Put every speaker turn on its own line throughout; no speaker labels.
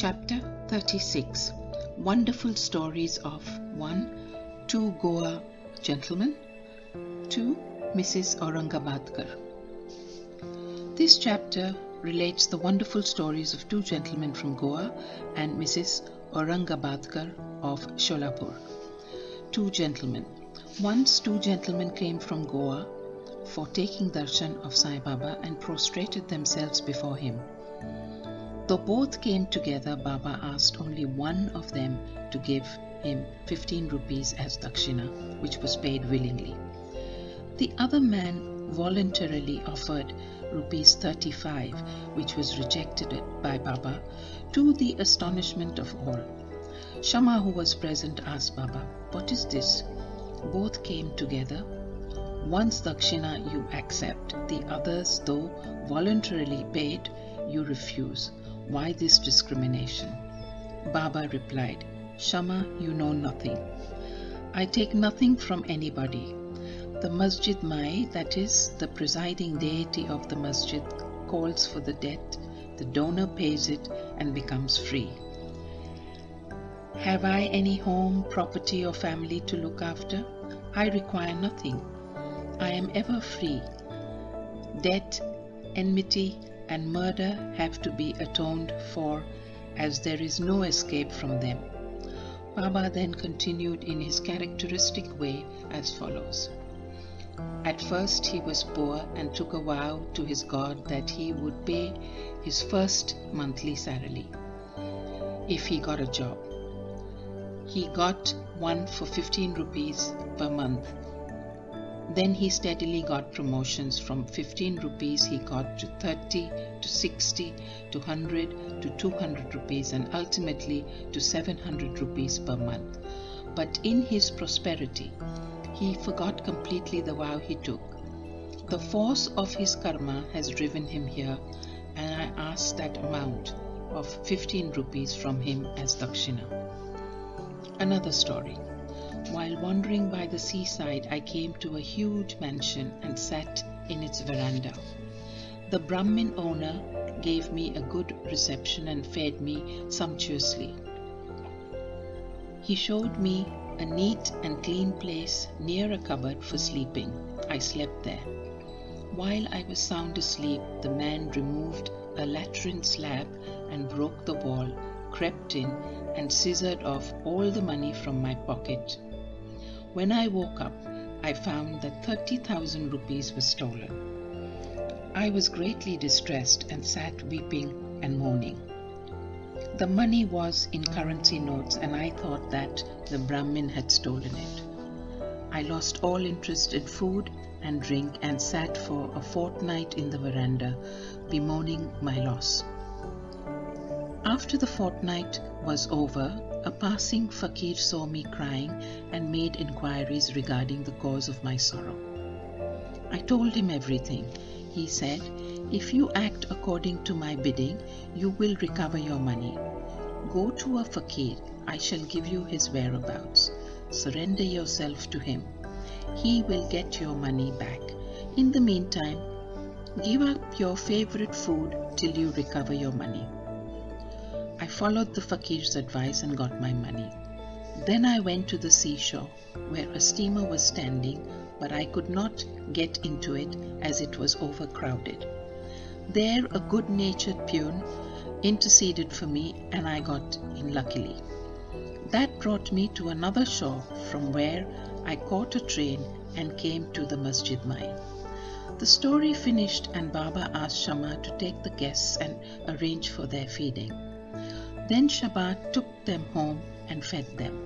Chapter 36 Wonderful Stories of 1. Two Goa Gentlemen 2. Mrs. Aurangabadkar This chapter relates the wonderful stories of two gentlemen from Goa and Mrs. Aurangabadkar of Sholapur. Two gentlemen. Once two gentlemen came from Goa for taking darshan of Sai Baba and prostrated themselves before him. Though both came together, Baba asked only one of them to give him 15 rupees as dakshina, which was paid willingly. The other man voluntarily offered rupees 35, which was rejected by Baba, to the astonishment of all. Shama, who was present, asked Baba, What is this? Both came together. Once dakshina you accept, the others, though voluntarily paid, you refuse. Why this discrimination? Baba replied, Shama, you know nothing. I take nothing from anybody. The Masjid Mai, that is, the presiding deity of the masjid, calls for the debt, the donor pays it and becomes free. Have I any home, property, or family to look after? I require nothing. I am ever free. Debt, enmity, and murder have to be atoned for as there is no escape from them. Baba then continued in his characteristic way as follows. At first he was poor and took a vow to his God that he would pay his first monthly salary if he got a job. He got one for 15 rupees per month then he steadily got promotions from 15 rupees he got to 30 to 60 to 100 to 200 rupees and ultimately to 700 rupees per month. But in his prosperity, he forgot completely the vow he took. The force of his karma has driven him here, and I ask that amount of 15 rupees from him as dakshina. Another story. While wandering by the seaside, I came to a huge mansion and sat in its veranda. The Brahmin owner gave me a good reception and fed me sumptuously. He showed me a neat and clean place near a cupboard for sleeping. I slept there. While I was sound asleep, the man removed a latrine slab and broke the wall, crept in, and scissored off all the money from my pocket. When I woke up, I found that 30,000 rupees were stolen. I was greatly distressed and sat weeping and moaning. The money was in currency notes, and I thought that the Brahmin had stolen it. I lost all interest in food and drink and sat for a fortnight in the veranda, bemoaning my loss. After the fortnight was over, a passing fakir saw me crying and made inquiries regarding the cause of my sorrow. I told him everything. He said, If you act according to my bidding, you will recover your money. Go to a fakir, I shall give you his whereabouts. Surrender yourself to him. He will get your money back. In the meantime, give up your favorite food till you recover your money. I followed the fakir's advice and got my money. Then I went to the seashore, where a steamer was standing, but I could not get into it as it was overcrowded. There, a good natured peon interceded for me, and I got in luckily. That brought me to another shore, from where I caught a train and came to the Masjid Mai. The story finished, and Baba asked Shama to take the guests and arrange for their feeding. Then Shama took them home and fed them.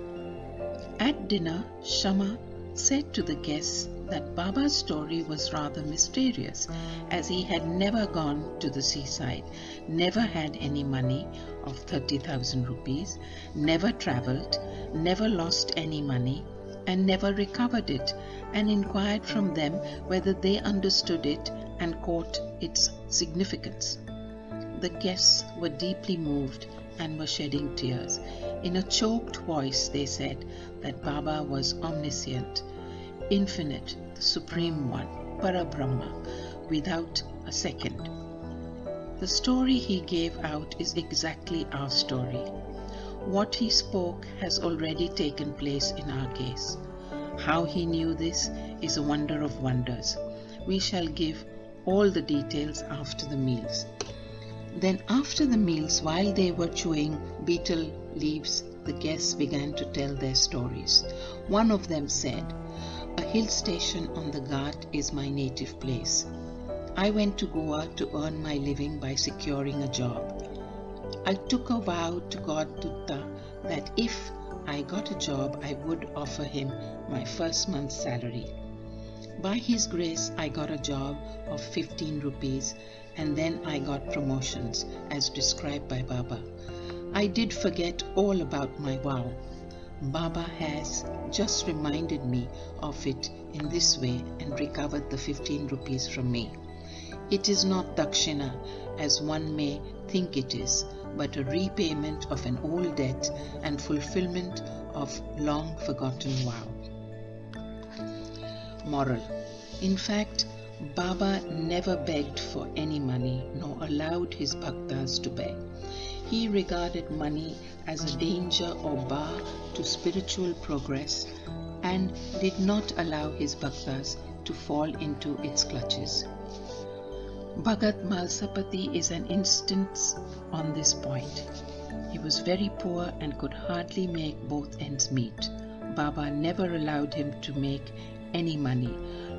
At dinner, Shama said to the guests that Baba's story was rather mysterious, as he had never gone to the seaside, never had any money of 30,000 rupees, never travelled, never lost any money, and never recovered it, and inquired from them whether they understood it and caught its significance. The guests were deeply moved and were shedding tears. In a choked voice, they said that Baba was omniscient, infinite, the Supreme One, Parabrahma, without a second. The story he gave out is exactly our story. What he spoke has already taken place in our case. How he knew this is a wonder of wonders. We shall give all the details after the meals. Then, after the meals, while they were chewing betel leaves, the guests began to tell their stories. One of them said, A hill station on the Ghat is my native place. I went to Goa to earn my living by securing a job. I took a vow to God Datta that if I got a job, I would offer him my first month's salary. By his grace, I got a job of 15 rupees and then I got promotions as described by Baba. I did forget all about my vow. Baba has just reminded me of it in this way and recovered the 15 rupees from me. It is not dakshina as one may think it is, but a repayment of an old debt and fulfillment of long forgotten vow. Moral In fact, Baba never begged for any money nor allowed his bhaktas to beg. He regarded money as a danger or bar to spiritual progress and did not allow his bhaktas to fall into its clutches. Bhagat Malsapati is an instance on this point. He was very poor and could hardly make both ends meet. Baba never allowed him to make any money,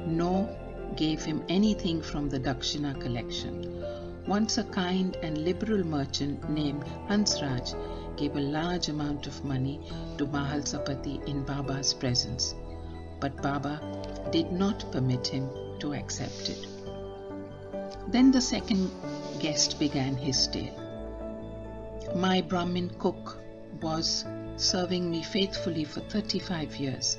nor gave him anything from the Dakshina collection. Once a kind and liberal merchant named Hansraj gave a large amount of money to Mahalsapati in Baba's presence, but Baba did not permit him to accept it. Then the second guest began his tale. My Brahmin cook was serving me faithfully for 35 years.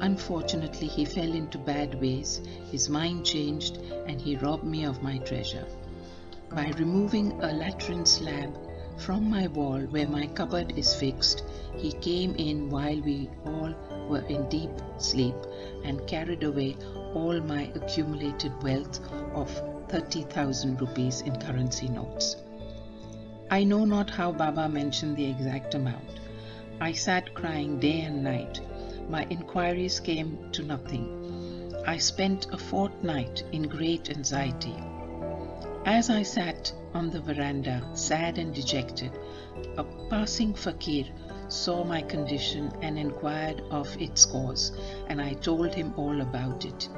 Unfortunately, he fell into bad ways, his mind changed, and he robbed me of my treasure. By removing a latrine slab from my wall where my cupboard is fixed, he came in while we all were in deep sleep and carried away all my accumulated wealth of 30,000 rupees in currency notes. I know not how Baba mentioned the exact amount. I sat crying day and night. My inquiries came to nothing. I spent a fortnight in great anxiety. As I sat on the veranda, sad and dejected, a passing fakir saw my condition and inquired of its cause, and I told him all about it.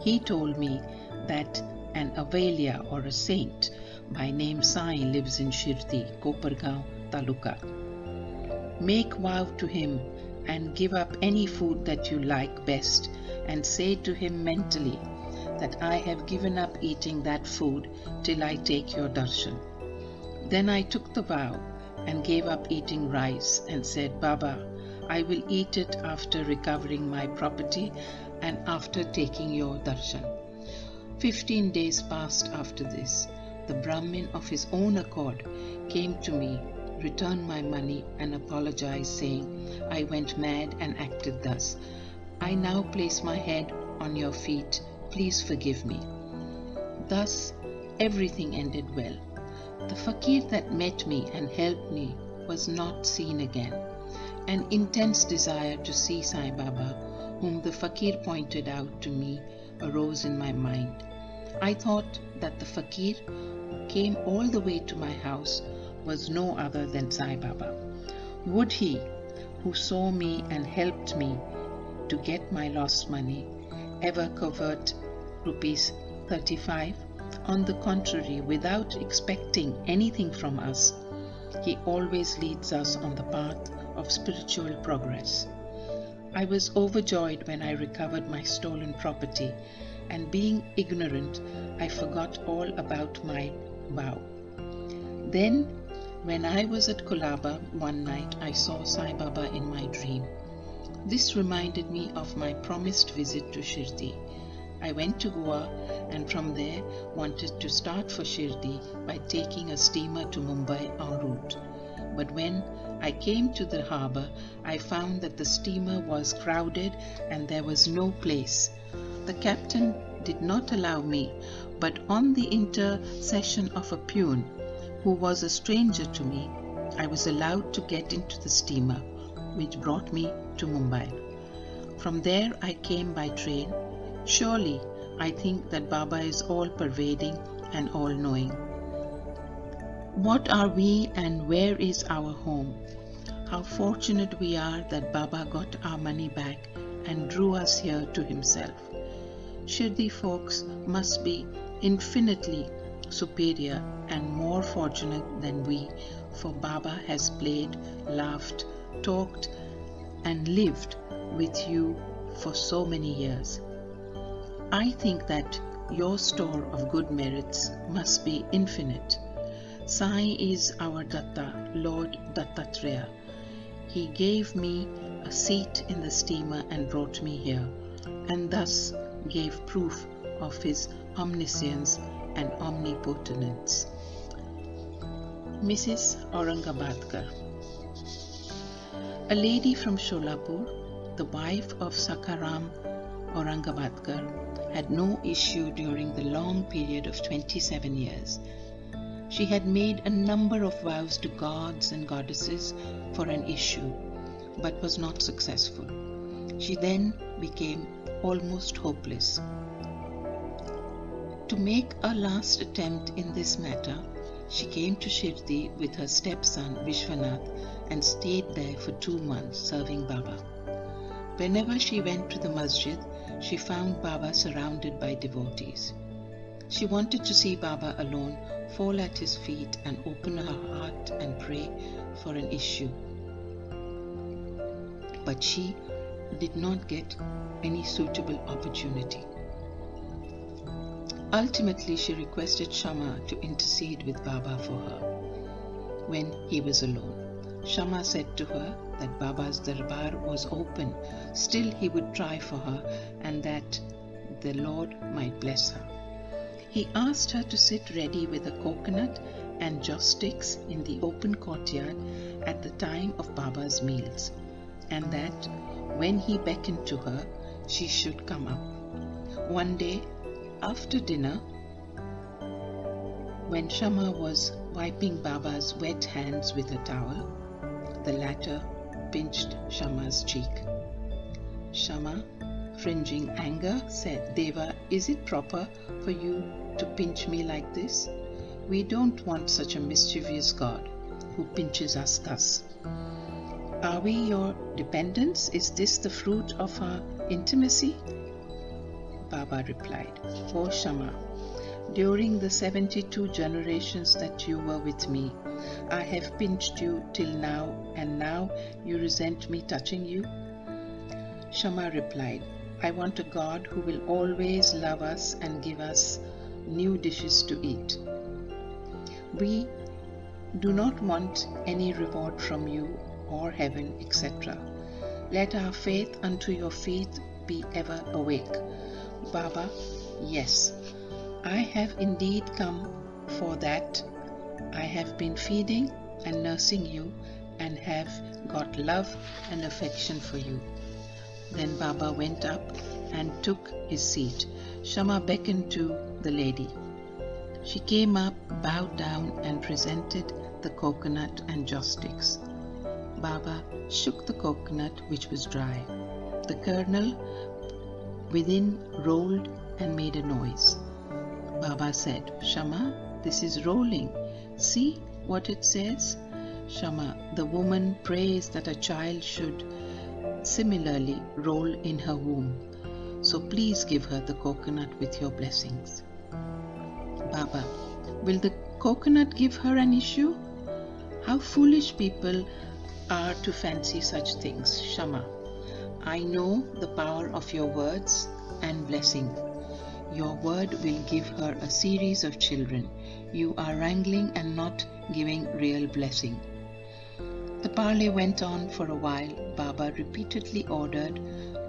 He told me that an Avalya or a saint by name Sai lives in Shirdi, Kopargaon Taluka. Make vow to him and give up any food that you like best and say to him mentally that I have given up eating that food till I take your darshan. Then I took the vow and gave up eating rice and said, Baba, I will eat it after recovering my property and after taking your darshan. Fifteen days passed after this. The Brahmin of his own accord came to me, returned my money, and apologized, saying, I went mad and acted thus. I now place my head on your feet. Please forgive me. Thus, everything ended well. The fakir that met me and helped me was not seen again. An intense desire to see Sai Baba, whom the fakir pointed out to me, arose in my mind. I thought that the fakir came all the way to my house was no other than Sai Baba. Would he, who saw me and helped me to get my lost money, ever covert rupees 35? On the contrary, without expecting anything from us, he always leads us on the path of spiritual progress. I was overjoyed when I recovered my stolen property and being ignorant, I forgot all about my vow. Then, when I was at Kolaba one night, I saw Sai Baba in my dream. This reminded me of my promised visit to Shirdi. I went to Goa and from there wanted to start for Shirdi by taking a steamer to Mumbai en route. But when I came to the harbour, I found that the steamer was crowded and there was no place. The captain did not allow me, but on the intercession of a peon, who was a stranger to me, I was allowed to get into the steamer, which brought me to Mumbai. From there I came by train. Surely I think that Baba is all pervading and all knowing. What are we and where is our home? How fortunate we are that Baba got our money back and drew us here to himself. Shirdi folks must be infinitely superior and more fortunate than we, for Baba has played, laughed, talked, and lived with you for so many years. I think that your store of good merits must be infinite. Sai is our Datta, Lord Dattatreya. He gave me a seat in the steamer and brought me here, and thus gave proof of his omniscience and omnipotence. Mrs. Aurangabadkar A lady from Sholapur, the wife of Sakaram Aurangabadkar, had no issue during the long period of 27 years. She had made a number of vows to gods and goddesses for an issue, but was not successful. She then became almost hopeless. To make a last attempt in this matter, she came to Shirdi with her stepson Vishwanath and stayed there for two months serving Baba. Whenever she went to the masjid, she found Baba surrounded by devotees. She wanted to see Baba alone, fall at his feet, and open her heart and pray for an issue. But she did not get any suitable opportunity. Ultimately, she requested Shama to intercede with Baba for her when he was alone. Shama said to her that Baba's darbar was open, still he would try for her and that the Lord might bless her. He asked her to sit ready with a coconut and joss sticks in the open courtyard at the time of Baba's meals, and that when he beckoned to her, she should come up. One day, after dinner, when Shama was wiping Baba's wet hands with a towel, the latter pinched Shama's cheek. Shama, fringing anger, said, Deva, is it proper for you to pinch me like this? We don't want such a mischievous God who pinches us thus. Are we your dependents? Is this the fruit of our intimacy? Baba replied, O Shama, during the 72 generations that you were with me, I have pinched you till now, and now you resent me touching you? Shama replied, I want a God who will always love us and give us new dishes to eat. We do not want any reward from you or heaven, etc. Let our faith unto your feet be ever awake. Baba, yes, I have indeed come for that. I have been feeding and nursing you and have got love and affection for you. Then Baba went up and took his seat. Shama beckoned to the lady. She came up, bowed down, and presented the coconut and joss sticks. Baba shook the coconut, which was dry. The kernel within rolled and made a noise. Baba said, Shama, this is rolling. See what it says? Shama, the woman prays that a child should similarly roll in her womb. So please give her the coconut with your blessings. Baba, will the coconut give her an issue? How foolish people are to fancy such things, Shama. I know the power of your words and blessing. Your word will give her a series of children. You are wrangling and not giving real blessing. The parley went on for a while. Baba repeatedly ordered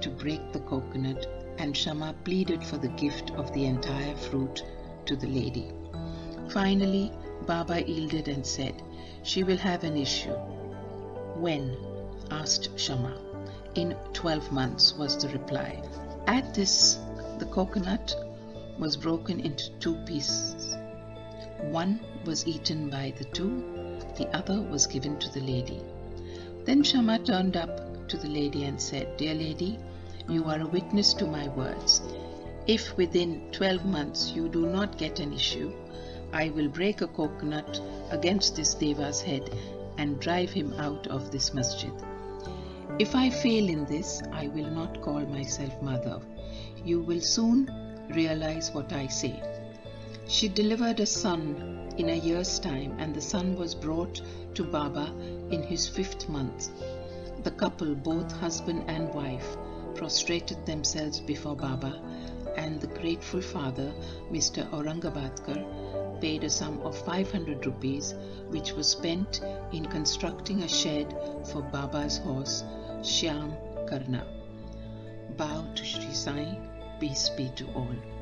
to break the coconut, and Shama pleaded for the gift of the entire fruit to the lady. Finally, Baba yielded and said, She will have an issue. When? asked Shama. In twelve months, was the reply. At this, the coconut was broken into two pieces. One was eaten by the two, the other was given to the lady. Then Shama turned up to the lady and said, Dear lady, you are a witness to my words. If within 12 months you do not get an issue, I will break a coconut against this Deva's head and drive him out of this masjid. If I fail in this, I will not call myself mother. You will soon realize what I say. She delivered a son in a year's time, and the son was brought to Baba in his fifth month. The couple, both husband and wife, prostrated themselves before Baba, and the grateful father, Mr. Aurangabadkar, paid a sum of 500 rupees, which was spent in constructing a shed for Baba's horse, Shyam करना। Bow to Shri Sai peace be to all